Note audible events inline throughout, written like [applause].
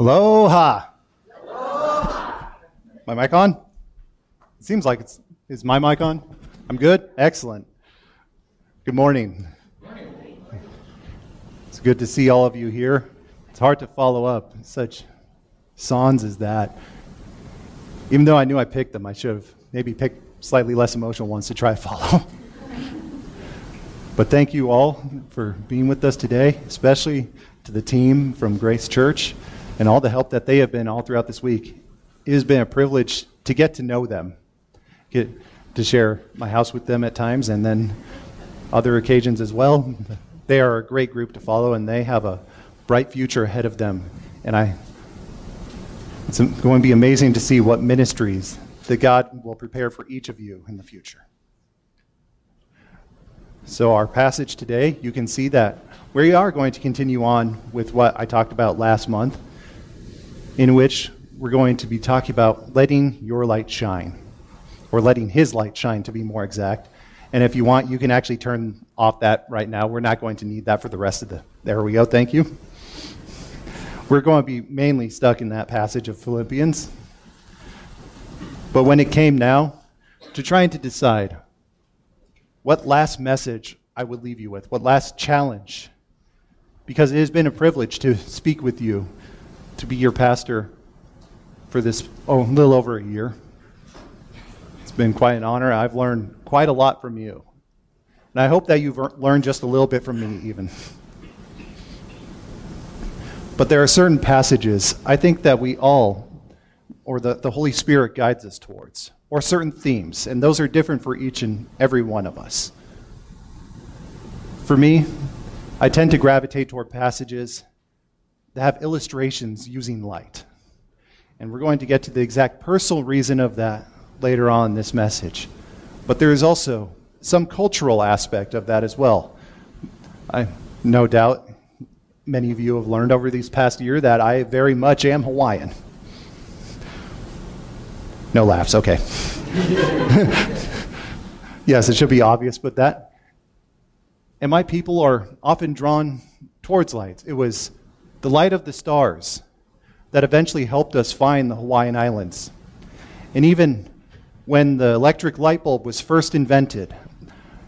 Aloha. My mic on? It seems like it's. Is my mic on? I'm good? Excellent. Good morning. It's good to see all of you here. It's hard to follow up such songs as that. Even though I knew I picked them, I should have maybe picked slightly less emotional ones to try to follow. but thank you all for being with us today, especially to the team from Grace Church and all the help that they have been all throughout this week. It has been a privilege to get to know them, get to share my house with them at times, and then other occasions as well. They are a great group to follow, and they have a bright future ahead of them. And I, it's going to be amazing to see what ministries that God will prepare for each of you in the future. So, our passage today, you can see that we are going to continue on with what I talked about last month, in which we're going to be talking about letting your light shine, or letting His light shine to be more exact. And if you want, you can actually turn off that right now. We're not going to need that for the rest of the. There we go. Thank you. We're going to be mainly stuck in that passage of Philippians. But when it came now to trying to decide what last message I would leave you with, what last challenge, because it has been a privilege to speak with you, to be your pastor for this, oh, a little over a year. It's been quite an honor. I've learned quite a lot from you. And I hope that you've learned just a little bit from me, even. But there are certain passages I think that we all, or the, the Holy Spirit guides us towards, or certain themes, and those are different for each and every one of us. For me, I tend to gravitate toward passages that have illustrations using light. And we're going to get to the exact personal reason of that later on in this message. But there is also some cultural aspect of that as well. I no doubt many of you have learned over these past year that I very much am Hawaiian. No laughs, okay. [laughs] yes, it should be obvious, but that. And my people are often drawn towards lights. It was the light of the stars that eventually helped us find the Hawaiian Islands. And even when the electric light bulb was first invented,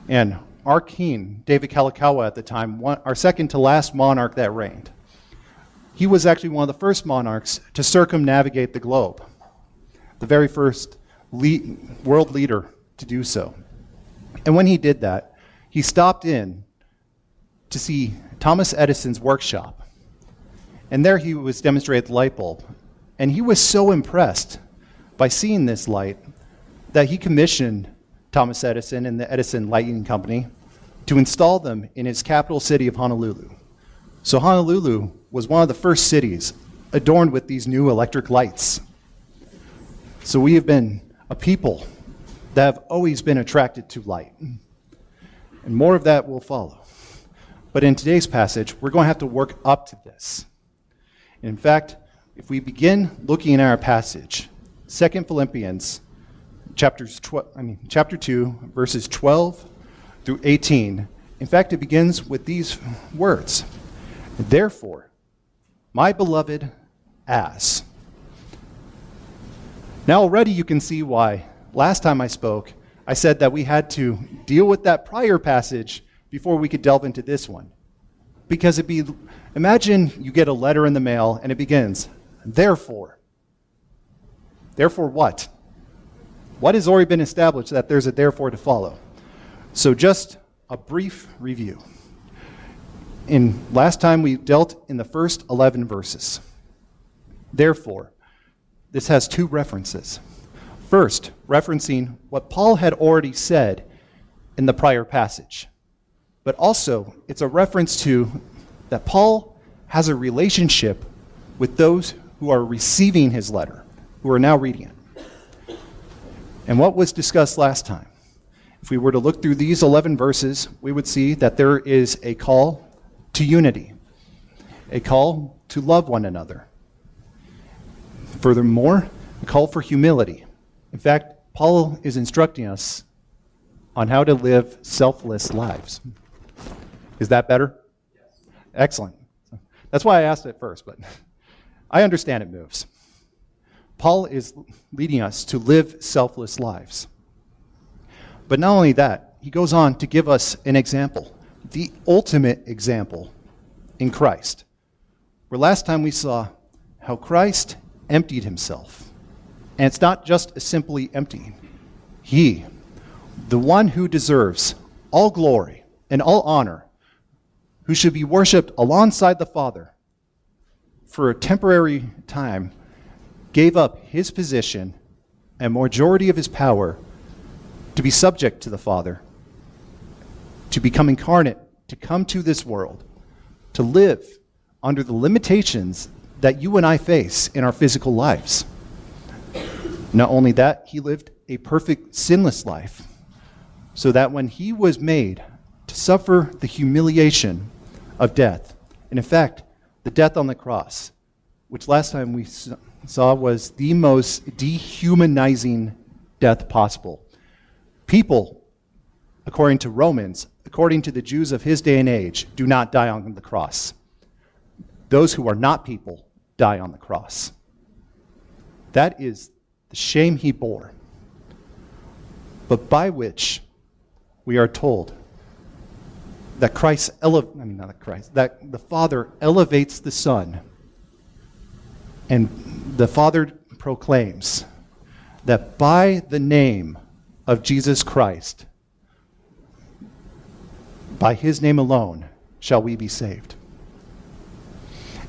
and our king, David Kalakaua at the time, one, our second to last monarch that reigned, he was actually one of the first monarchs to circumnavigate the globe, the very first world leader to do so. And when he did that, he stopped in to see Thomas Edison's workshop and there he was demonstrating the light bulb. And he was so impressed by seeing this light that he commissioned Thomas Edison and the Edison Lighting Company to install them in his capital city of Honolulu. So Honolulu was one of the first cities adorned with these new electric lights. So we have been a people that have always been attracted to light. And more of that will follow. But in today's passage, we're going to have to work up to this. In fact, if we begin looking at our passage, 2 Philippians chapters 12, I mean, chapter 2, verses 12 through 18, in fact, it begins with these words Therefore, my beloved, as. Now, already you can see why last time I spoke, I said that we had to deal with that prior passage before we could delve into this one. Because it'd be Imagine you get a letter in the mail and it begins, therefore. Therefore, what? What has already been established that there's a therefore to follow? So, just a brief review. In last time we dealt in the first 11 verses. Therefore, this has two references. First, referencing what Paul had already said in the prior passage, but also it's a reference to that Paul has a relationship with those who are receiving his letter, who are now reading it. And what was discussed last time? If we were to look through these 11 verses, we would see that there is a call to unity, a call to love one another. Furthermore, a call for humility. In fact, Paul is instructing us on how to live selfless lives. Is that better? Excellent. That's why I asked it first. But [laughs] I understand it moves. Paul is leading us to live selfless lives. But not only that, he goes on to give us an example, the ultimate example in Christ. Where last time we saw how Christ emptied himself. And it's not just simply emptying. He, the one who deserves all glory and all honor, who should be worshiped alongside the Father, for a temporary time gave up his position and majority of his power to be subject to the Father, to become incarnate, to come to this world, to live under the limitations that you and I face in our physical lives. Not only that, he lived a perfect, sinless life, so that when he was made to suffer the humiliation of death, and in fact, the death on the cross, which last time we saw was the most dehumanizing death possible. People, according to Romans, according to the Jews of his day and age, do not die on the cross. Those who are not people die on the cross. That is the shame he bore, but by which we are told that Christ, ele- I mean, not Christ, that the Father elevates the Son and the Father proclaims that by the name of Jesus Christ, by his name alone, shall we be saved.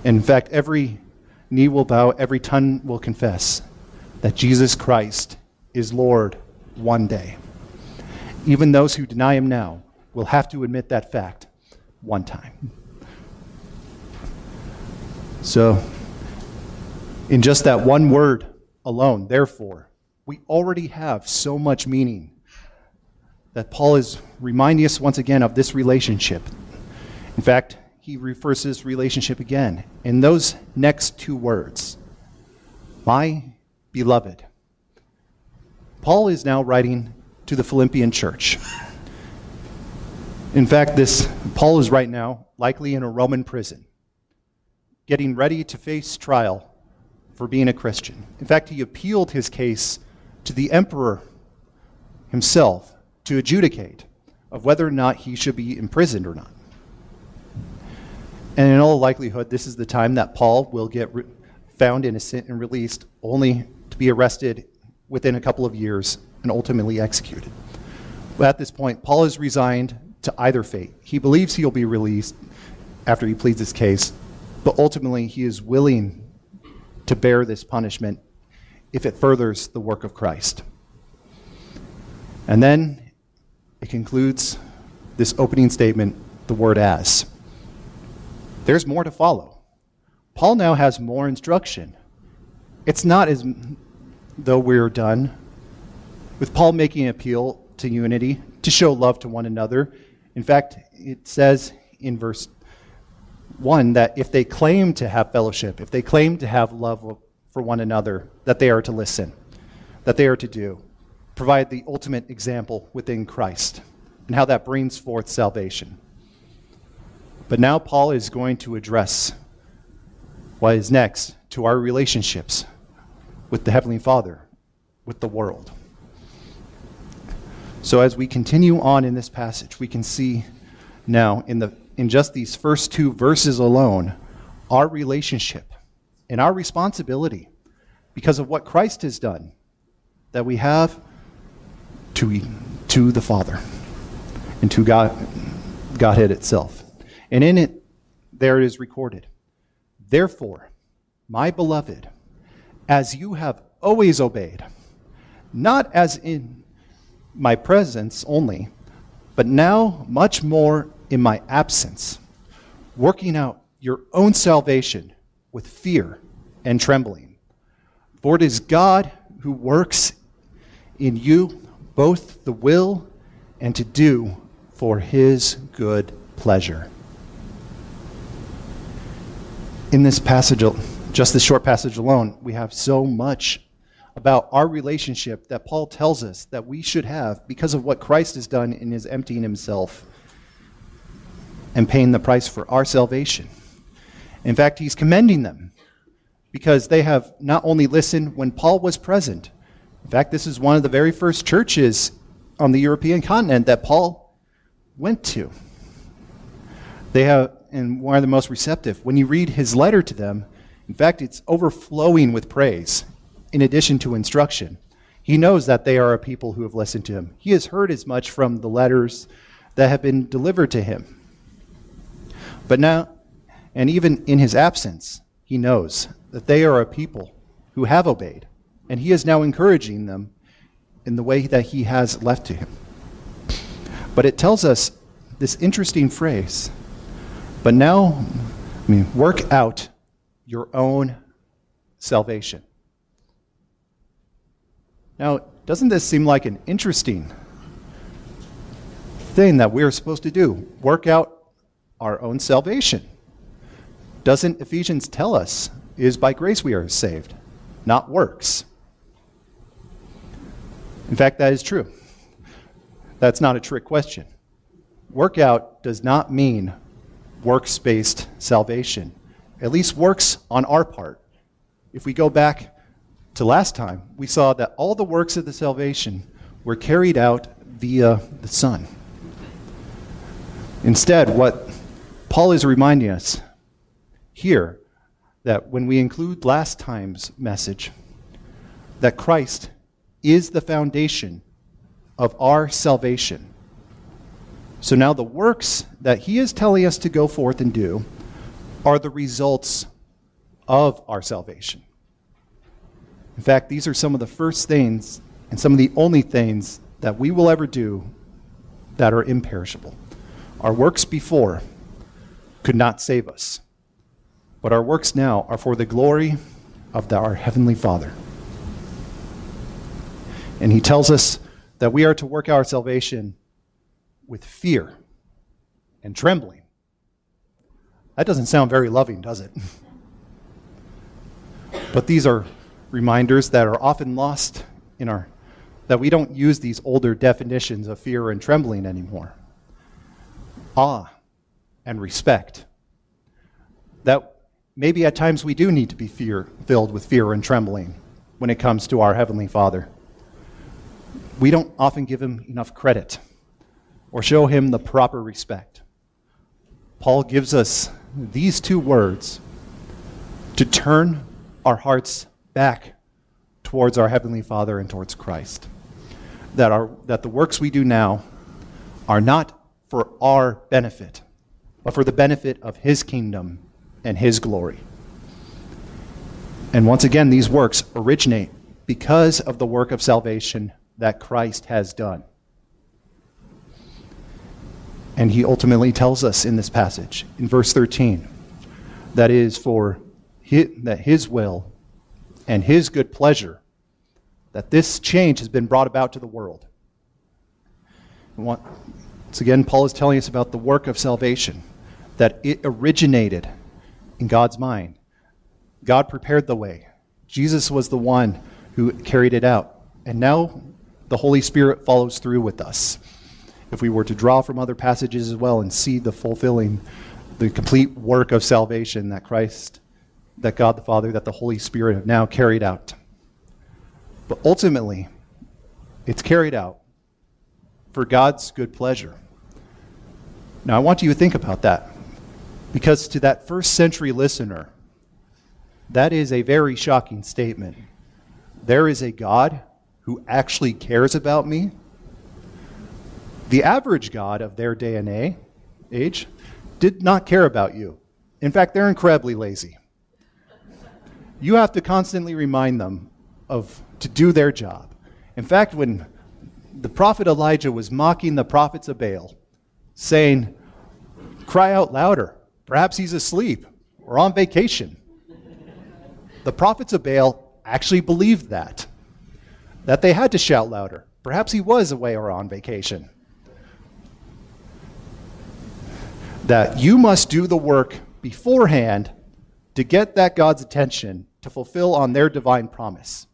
In fact, every knee will bow, every tongue will confess that Jesus Christ is Lord one day. Even those who deny him now will have to admit that fact one time. So, in just that one word alone, therefore, we already have so much meaning that Paul is reminding us once again of this relationship. In fact, he refers to this relationship again in those next two words My beloved. Paul is now writing to the Philippian church. In fact, this Paul is right now likely in a Roman prison, getting ready to face trial for being a Christian. In fact, he appealed his case to the emperor himself to adjudicate of whether or not he should be imprisoned or not. And in all likelihood, this is the time that Paul will get re- found innocent and released, only to be arrested within a couple of years and ultimately executed. But at this point, Paul has resigned to either fate. He believes he'll be released after he pleads his case, but ultimately he is willing to bear this punishment if it furthers the work of Christ. And then it concludes this opening statement, the word as. There's more to follow. Paul now has more instruction. It's not as though we're done with Paul making an appeal to unity, to show love to one another. In fact, it says in verse one, that if they claim to have fellowship, if they claim to have love for one another, that they are to listen, that they are to do, provide the ultimate example within Christ, and how that brings forth salvation. But now Paul is going to address what is next to our relationships with the Heavenly Father, with the world. So as we continue on in this passage, we can see now in the in just these first two verses alone our relationship and our responsibility because of what Christ has done that we have to, to the Father and to God, Godhead itself. And in it, there it is recorded. Therefore, my beloved, as you have always obeyed, not as in my presence only, but now much more in my absence, working out your own salvation with fear and trembling. For it is God who works in you both the will and to do for his good pleasure. In this passage, just this short passage alone, we have so much about our relationship that Paul tells us that we should have because of what Christ has done in his emptying himself and paying the price for our salvation. In fact, he's commending them because they have not only listened when Paul was present. In fact, this is one of the very first churches on the European continent that Paul went to. They have, and one of the most receptive. When you read his letter to them, in fact, it's overflowing with praise in addition to instruction. He knows that they are a people who have listened to him. He has heard as much from the letters that have been delivered to him. But now, and even in his absence, he knows that they are a people who have obeyed, and he is now encouraging them in the way that he has left to him. But it tells us this interesting phrase. But now, I mean, work out your own salvation. Now, doesn't this seem like an interesting thing that we're supposed to do? Work out our own salvation. Doesn't Ephesians tell us is by grace we are saved, not works? In fact, that is true. That's not a trick question. Workout does not mean works based salvation, at least works on our part. If we go back to last time, we saw that all the works of the salvation were carried out via the Son. Instead, what Paul is reminding us here that when we include last time's message, that Christ is the foundation of our salvation. So now the works that he is telling us to go forth and do are the results of our salvation. In fact, these are some of the first things and some of the only things that we will ever do that are imperishable. Our works before could not save us, but our works now are for the glory of the, our Heavenly Father. And he tells us that we are to work our salvation with fear and trembling. That doesn't sound very loving, does it? [laughs] but these are reminders that are often lost in our that we don't use these older definitions of fear and trembling anymore. Awe and respect. That maybe at times we do need to be fear filled with fear and trembling when it comes to our heavenly Father. We don't often give him enough credit or show him the proper respect. Paul gives us these two words to turn our hearts back towards our Heavenly Father and towards Christ. That, our, that the works we do now are not for our benefit, but for the benefit of His kingdom and His glory. And once again, these works originate because of the work of salvation that Christ has done. And he ultimately tells us in this passage, in verse 13, that is for his, that his will and his good pleasure that this change has been brought about to the world. Once again, Paul is telling us about the work of salvation, that it originated in God's mind. God prepared the way. Jesus was the one who carried it out. And now the Holy Spirit follows through with us. If we were to draw from other passages as well and see the fulfilling, the complete work of salvation that Christ that God the Father, that the Holy Spirit have now carried out. But ultimately, it's carried out for God's good pleasure. Now, I want you to think about that. Because to that first century listener, that is a very shocking statement. There is a God who actually cares about me. The average God of their day and age did not care about you. In fact, they're incredibly lazy you have to constantly remind them of to do their job. In fact, when the prophet Elijah was mocking the prophets of Baal, saying, Cry out louder. Perhaps he's asleep or on vacation. The prophets of Baal actually believed that, that they had to shout louder. Perhaps he was away or on vacation. That you must do the work beforehand to get that God's attention to fulfill on their divine promise.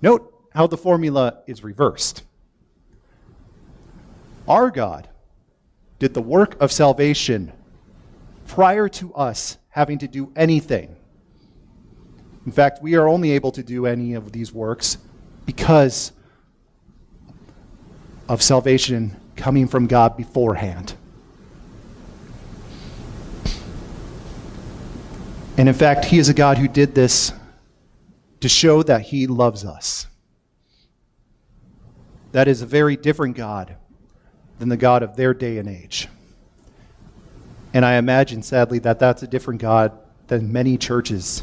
Note how the formula is reversed. Our God did the work of salvation prior to us having to do anything. In fact, we are only able to do any of these works because of salvation coming from God beforehand. And in fact, He is a God who did this to show that He loves us. That is a very different God than the God of their day and age. And I imagine, sadly, that that's a different God than many churches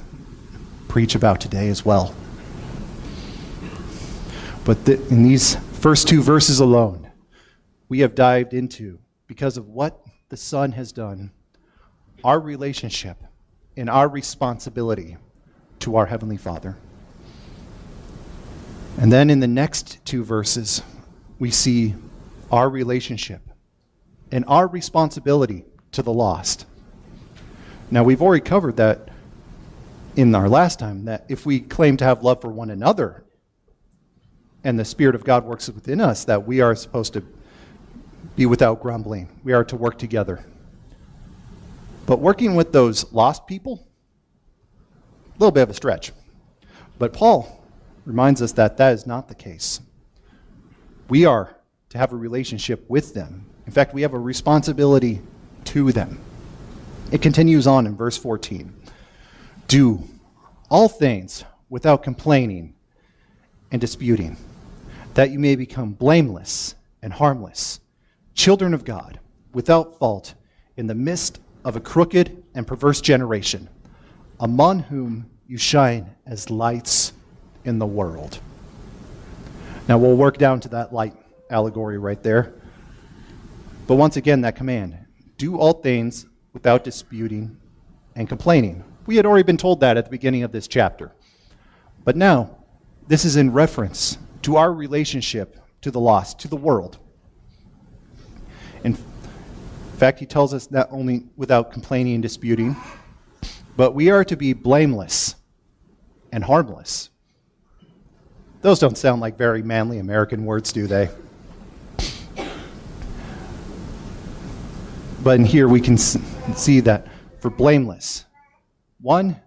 preach about today as well. But the, in these first two verses alone, we have dived into, because of what the Son has done, our relationship and our responsibility to our Heavenly Father. And then in the next two verses, we see our relationship and our responsibility to the lost. Now, we've already covered that in our last time, that if we claim to have love for one another and the Spirit of God works within us, that we are supposed to be without grumbling. We are to work together. But working with those lost people, a little bit of a stretch. But Paul reminds us that that is not the case. We are to have a relationship with them. In fact, we have a responsibility to them. It continues on in verse 14. Do all things without complaining and disputing, that you may become blameless and harmless, children of God, without fault, in the midst of a crooked and perverse generation, among whom you shine as lights in the world. Now we'll work down to that light allegory right there. But once again, that command do all things without disputing and complaining. We had already been told that at the beginning of this chapter. But now, this is in reference to our relationship to the lost, to the world. In fact, he tells us not only without complaining and disputing, but we are to be blameless and harmless. Those don't sound like very manly American words, do they? But in here we can see that for blameless, one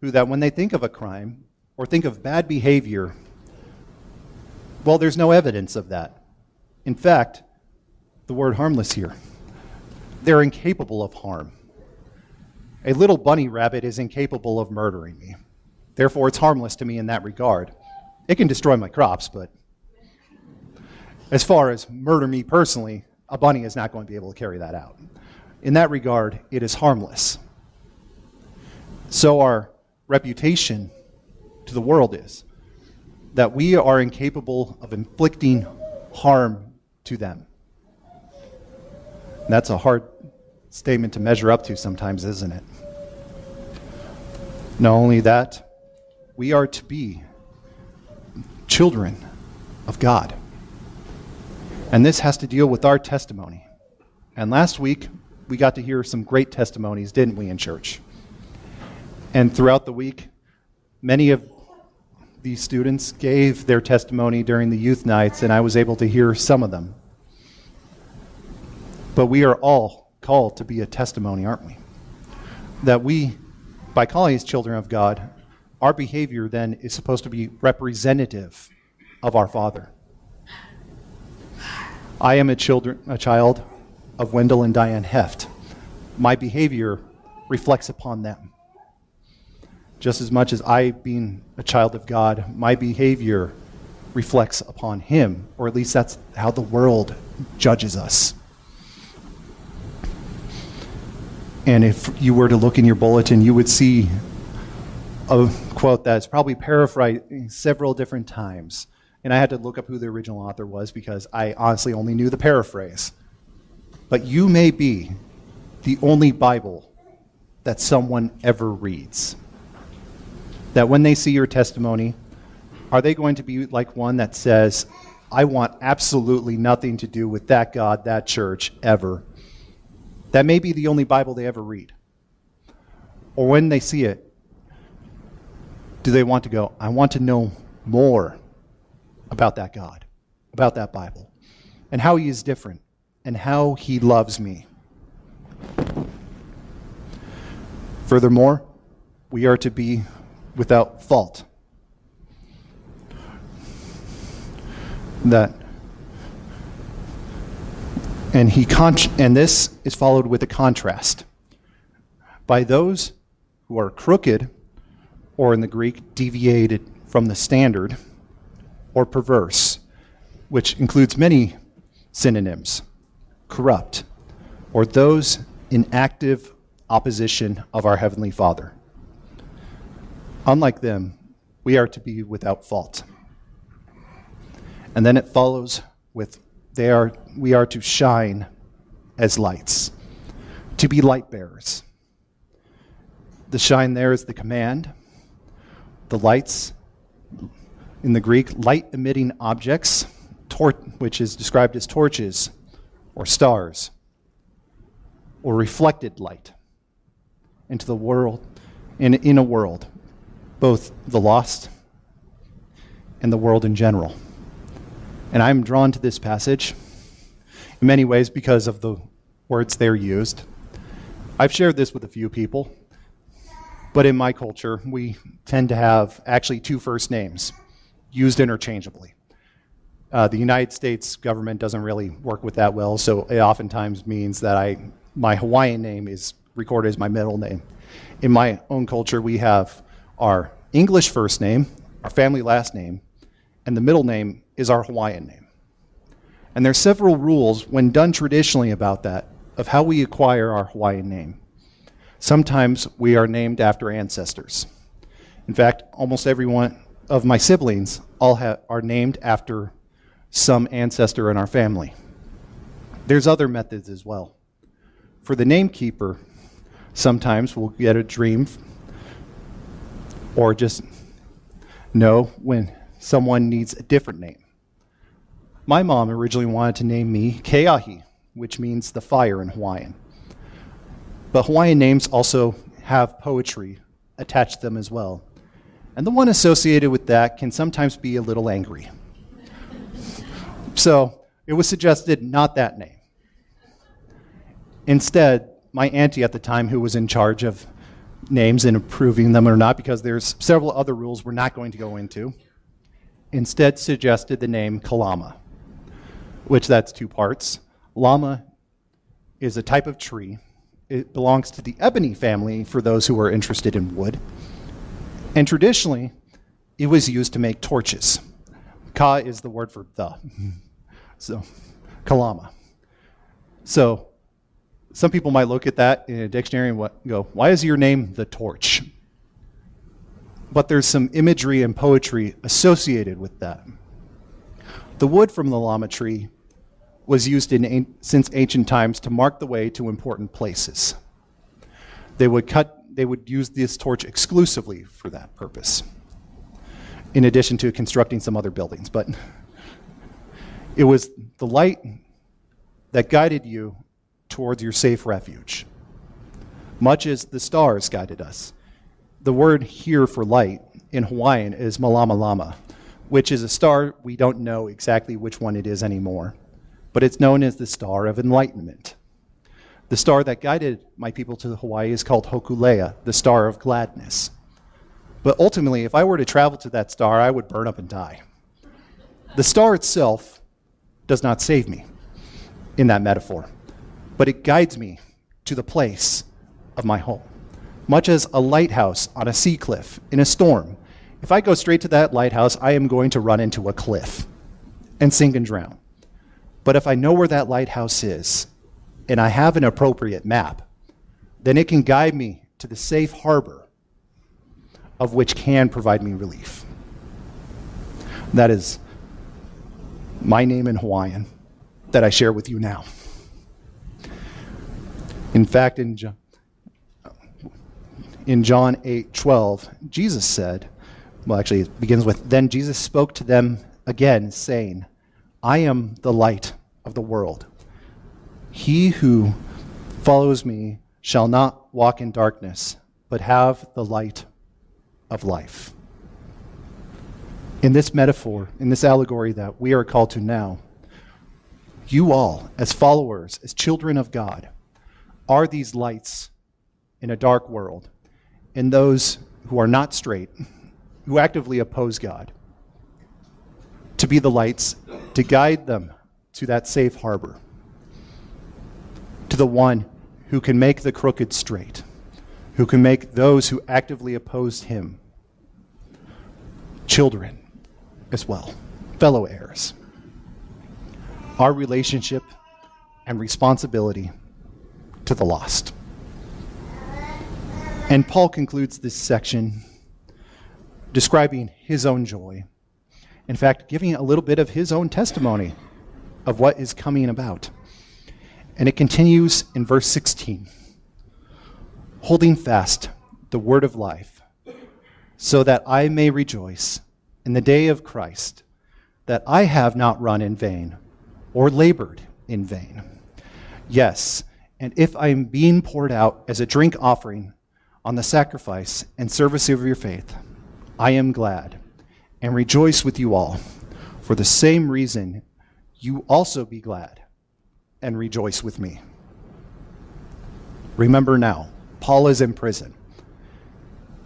who that when they think of a crime or think of bad behavior, well, there's no evidence of that. In fact, the word harmless here, they're incapable of harm. A little bunny rabbit is incapable of murdering me. Therefore, it's harmless to me in that regard. It can destroy my crops, but as far as murder me personally, a bunny is not going to be able to carry that out. In that regard, it is harmless. So our reputation to the world is that we are incapable of inflicting harm to them. That's a hard statement to measure up to sometimes, isn't it? Not only that, we are to be children of God. And this has to deal with our testimony. And last week, we got to hear some great testimonies, didn't we, in church? And throughout the week, many of these students gave their testimony during the youth nights, and I was able to hear some of them. But we are all called to be a testimony, aren't we? That we, by calling us children of God, our behavior then is supposed to be representative of our Father. I am a, children, a child of Wendell and Diane Heft. My behavior reflects upon them. Just as much as I, being a child of God, my behavior reflects upon Him, or at least that's how the world judges us. And if you were to look in your bulletin, you would see a quote that's probably paraphrased several different times and I had to look up who the original author was because I honestly only knew the paraphrase. But you may be the only Bible that someone ever reads. That when they see your testimony, are they going to be like one that says, I want absolutely nothing to do with that God, that church, ever? That may be the only Bible they ever read. Or when they see it, do they want to go, I want to know more about that God, about that Bible, and how He is different, and how He loves me. Furthermore, we are to be without fault. That and he con- and this is followed with a contrast. By those who are crooked, or in the Greek, deviated from the standard, or perverse, which includes many synonyms corrupt, or those in active opposition of our Heavenly Father. Unlike them, we are to be without fault. And then it follows with they are, we are to shine as lights, to be light bearers. The shine there is the command. The lights, in the Greek, light emitting objects, tor- which is described as torches or stars, or reflected light into the world, in, in a world, both the lost and the world in general. And I'm drawn to this passage in many ways because of the words they're used. I've shared this with a few people, but in my culture, we tend to have actually two first names used interchangeably. Uh, the United States government doesn't really work with that well, so it oftentimes means that I, my Hawaiian name is recorded as my middle name. In my own culture, we have our English first name, our family last name, and the middle name is our Hawaiian name. And there are several rules when done traditionally about that of how we acquire our Hawaiian name. Sometimes we are named after ancestors. In fact, almost every one of my siblings all are named after some ancestor in our family. There's other methods as well. For the name keeper, sometimes we'll get a dream or just know when someone needs a different name. My mom originally wanted to name me Keahi, which means the fire in Hawaiian. But Hawaiian names also have poetry attached to them as well. And the one associated with that can sometimes be a little angry. so it was suggested not that name. Instead, my auntie at the time, who was in charge of names and approving them or not, because there's several other rules we're not going to go into, instead suggested the name Kalama, which that's two parts. Lama is a type of tree. It belongs to the ebony family for those who are interested in wood. And traditionally, it was used to make torches. Ka is the word for the. [laughs] So, Kalama. So, some people might look at that in a dictionary and go, Why is your name the torch? but there's some imagery and poetry associated with that. The wood from the lama tree was used in, since ancient times to mark the way to important places. They would cut, they would use this torch exclusively for that purpose, in addition to constructing some other buildings. But [laughs] it was the light that guided you towards your safe refuge, much as the stars guided us the word here for light in Hawaiian is malama lama, which is a star we don't know exactly which one it is anymore, but it's known as the star of enlightenment. The star that guided my people to Hawaii is called Hokulea, the star of gladness. But ultimately, if I were to travel to that star, I would burn up and die. The star itself does not save me in that metaphor, but it guides me to the place of my home much as a lighthouse on a sea cliff in a storm. If I go straight to that lighthouse, I am going to run into a cliff and sink and drown. But if I know where that lighthouse is and I have an appropriate map, then it can guide me to the safe harbor of which can provide me relief. That is my name in Hawaiian that I share with you now. In fact, in John in John 8 12, Jesus said, well, actually, it begins with, Then Jesus spoke to them again, saying, I am the light of the world. He who follows me shall not walk in darkness, but have the light of life. In this metaphor, in this allegory that we are called to now, you all, as followers, as children of God, are these lights in a dark world and those who are not straight, who actively oppose God, to be the lights to guide them to that safe harbor, to the one who can make the crooked straight, who can make those who actively opposed him children as well, fellow heirs. Our relationship and responsibility to the lost. And Paul concludes this section describing his own joy. In fact, giving a little bit of his own testimony of what is coming about. And it continues in verse 16 holding fast the word of life, so that I may rejoice in the day of Christ, that I have not run in vain or labored in vain. Yes, and if I am being poured out as a drink offering on the sacrifice and service of your faith, I am glad and rejoice with you all. For the same reason, you also be glad and rejoice with me. Remember now, Paul is in prison.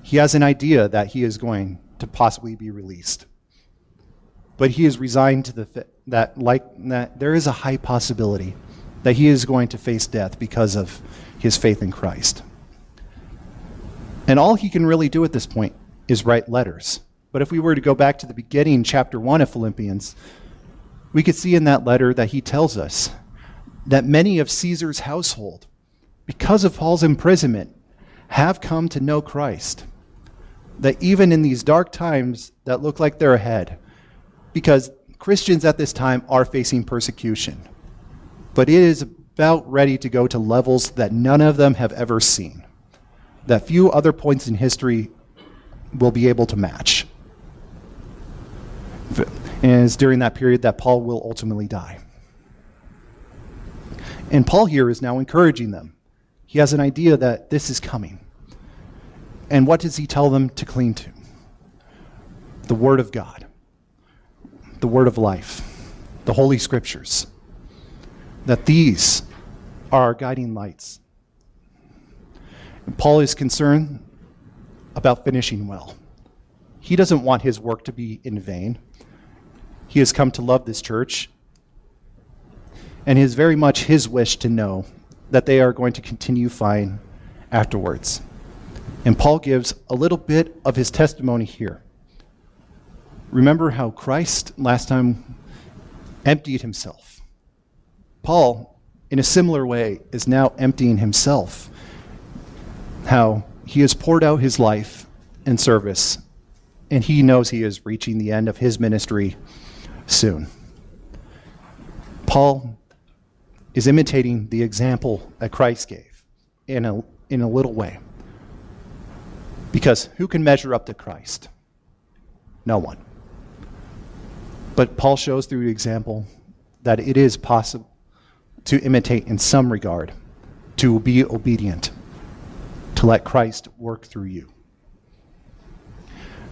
He has an idea that he is going to possibly be released. But he is resigned to the that like that there is a high possibility that he is going to face death because of his faith in Christ. And all he can really do at this point is write letters. But if we were to go back to the beginning, chapter 1 of Philippians, we could see in that letter that he tells us that many of Caesar's household, because of Paul's imprisonment, have come to know Christ. That even in these dark times that look like they're ahead, because Christians at this time are facing persecution, but it is about ready to go to levels that none of them have ever seen that few other points in history will be able to match. It's during that period that Paul will ultimately die. And Paul here is now encouraging them. He has an idea that this is coming. And what does he tell them to cling to? The Word of God, the Word of life, the Holy Scriptures. That these are our guiding lights And Paul is concerned about finishing well. He doesn't want his work to be in vain. He has come to love this church, and it is very much his wish to know that they are going to continue fine afterwards. And Paul gives a little bit of his testimony here. Remember how Christ last time emptied himself. Paul, in a similar way, is now emptying himself how he has poured out his life in service, and he knows he is reaching the end of his ministry soon. Paul is imitating the example that Christ gave in a, in a little way. Because who can measure up to Christ? No one. But Paul shows through the example that it is possible to imitate in some regard, to be obedient to let Christ work through you.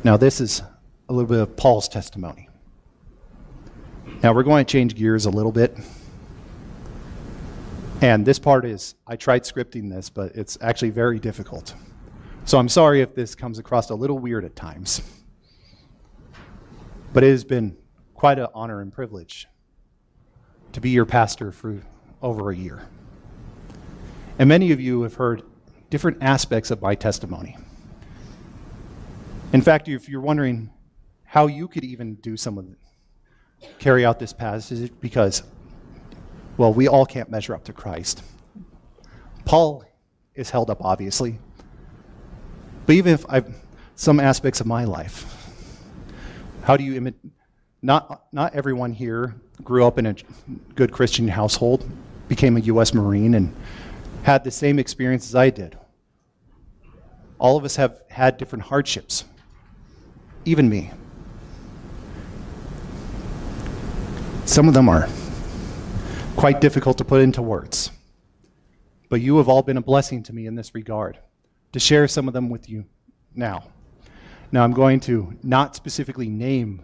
Now, this is a little bit of Paul's testimony. Now, we're going to change gears a little bit. And this part is, I tried scripting this, but it's actually very difficult. So I'm sorry if this comes across a little weird at times. But it has been quite an honor and privilege to be your pastor for over a year. And many of you have heard different aspects of my testimony. In fact, if you're wondering how you could even do some of carry out this passage, because, well, we all can't measure up to Christ. Paul is held up, obviously. But even if I've some aspects of my life, how do you imitate? Not, not everyone here grew up in a good Christian household, became a U.S. Marine, and had the same experience as I did. All of us have had different hardships, even me. Some of them are quite difficult to put into words. But you have all been a blessing to me in this regard, to share some of them with you now. Now, I'm going to not specifically name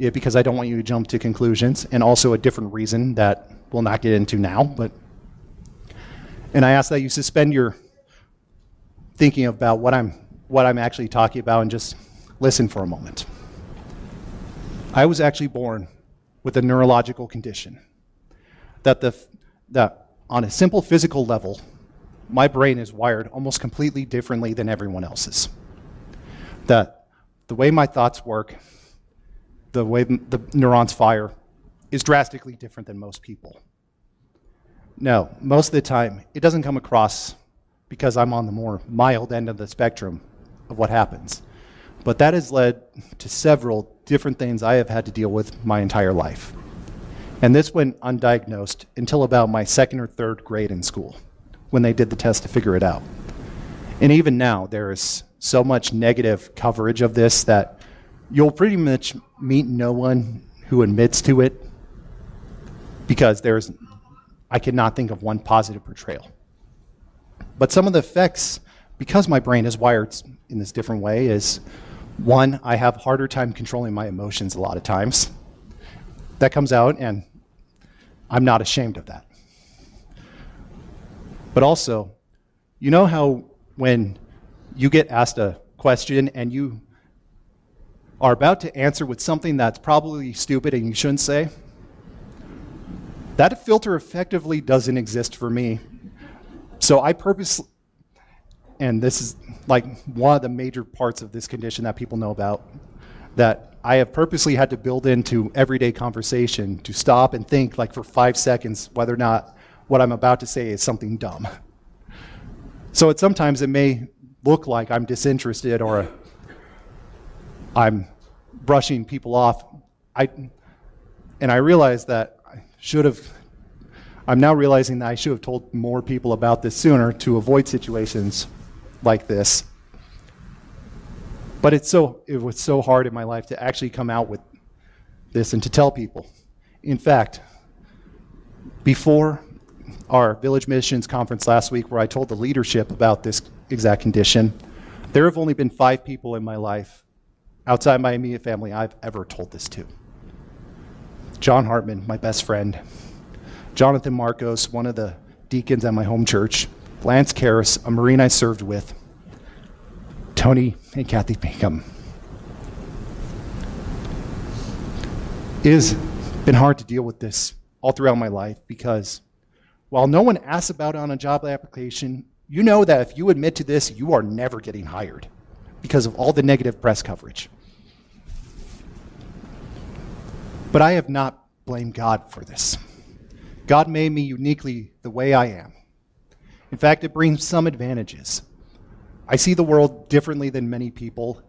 it because I don't want you to jump to conclusions, and also a different reason that we'll not get into now, but and I ask that you suspend your thinking about what I'm what I'm actually talking about and just listen for a moment. I was actually born with a neurological condition that, the, that on a simple physical level, my brain is wired almost completely differently than everyone else's. That the way my thoughts work, the way the neurons fire, is drastically different than most people. No, most of the time, it doesn't come across because I'm on the more mild end of the spectrum of what happens. But that has led to several different things I have had to deal with my entire life. And this went undiagnosed until about my second or third grade in school when they did the test to figure it out. And even now, there is so much negative coverage of this that you'll pretty much meet no one who admits to it because there's, I cannot think of one positive portrayal. But some of the effects, because my brain is wired in this different way, is one, I have harder time controlling my emotions a lot of times. That comes out, and I'm not ashamed of that. But also, you know how when you get asked a question and you are about to answer with something that's probably stupid and you shouldn't say? That filter effectively doesn't exist for me. So I purposely, and this is like one of the major parts of this condition that people know about, that I have purposely had to build into everyday conversation to stop and think like for five seconds whether or not what I'm about to say is something dumb. So it sometimes it may look like I'm disinterested or I'm brushing people off. I, and I realize that I should have, I'm now realizing that I should have told more people about this sooner to avoid situations like this. But it's so, it was so hard in my life to actually come out with this and to tell people. In fact, before our village missions conference last week, where I told the leadership about this exact condition, there have only been five people in my life outside my immediate family I've ever told this to. John Hartman, my best friend, Jonathan Marcos, one of the deacons at my home church, Lance Karras, a Marine I served with, Tony and Kathy Pinkham. It has been hard to deal with this all throughout my life because while no one asks about it on a job application, you know that if you admit to this, you are never getting hired because of all the negative press coverage. But I have not blamed God for this. God made me uniquely the way I am. In fact, it brings some advantages. I see the world differently than many people.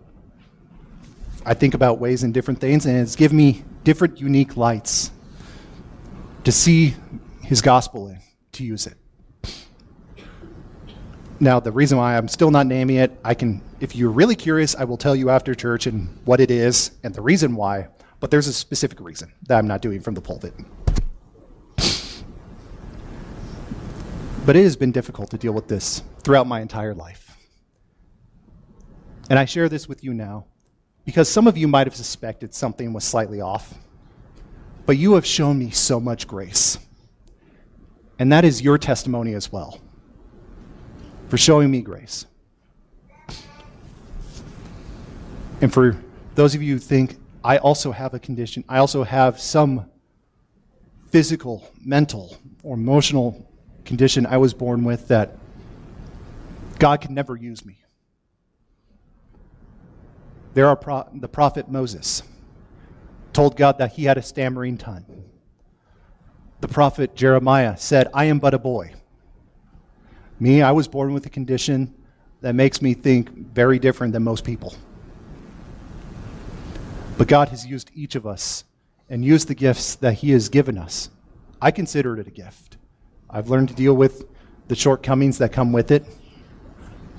I think about ways and different things, and it's given me different, unique lights to see His gospel in, to use it. Now, the reason why I'm still not naming it, I can, if you're really curious, I will tell you after church and what it is and the reason why, but there's a specific reason that I'm not doing from the pulpit. But it has been difficult to deal with this throughout my entire life. And I share this with you now because some of you might have suspected something was slightly off, but you have shown me so much grace. And that is your testimony as well for showing me grace. And for those of you who think, I also have a condition, I also have some physical, mental, or emotional condition I was born with that God can never use me. There are pro- the prophet Moses told God that he had a stammering tongue. The prophet Jeremiah said, I am but a boy. Me, I was born with a condition that makes me think very different than most people. But God has used each of us and used the gifts that He has given us. I consider it a gift. I've learned to deal with the shortcomings that come with it,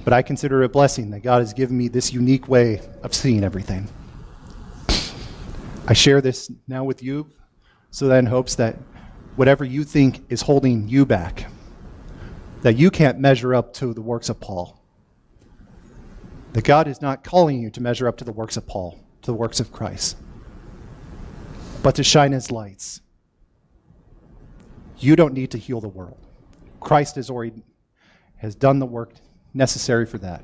but I consider it a blessing that God has given me this unique way of seeing everything. I share this now with you so that in hopes that whatever you think is holding you back, that you can't measure up to the works of Paul. That God is not calling you to measure up to the works of Paul, to the works of Christ, but to shine his lights. You don't need to heal the world. Christ has already has done the work necessary for that,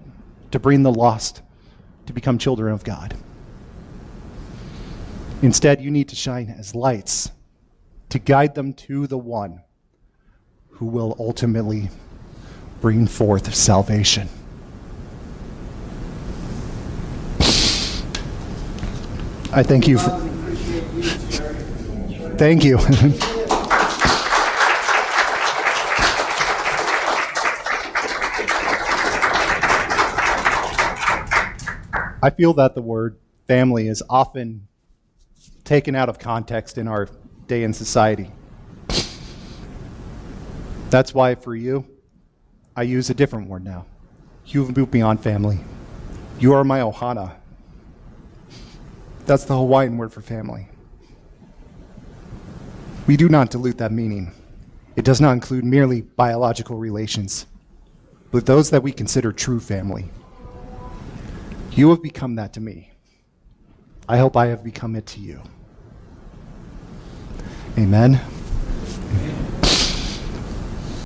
to bring the lost to become children of God. Instead, you need to shine as lights to guide them to the one who will ultimately bring forth salvation. I thank you. For, thank you. [laughs] I feel that the word family is often taken out of context in our day in society. That's why for you, I use a different word now. You've moved beyond family. You are my ohana. That's the Hawaiian word for family. We do not dilute that meaning. It does not include merely biological relations, but those that we consider true family. You have become that to me. I hope I have become it to you. Amen. Amen.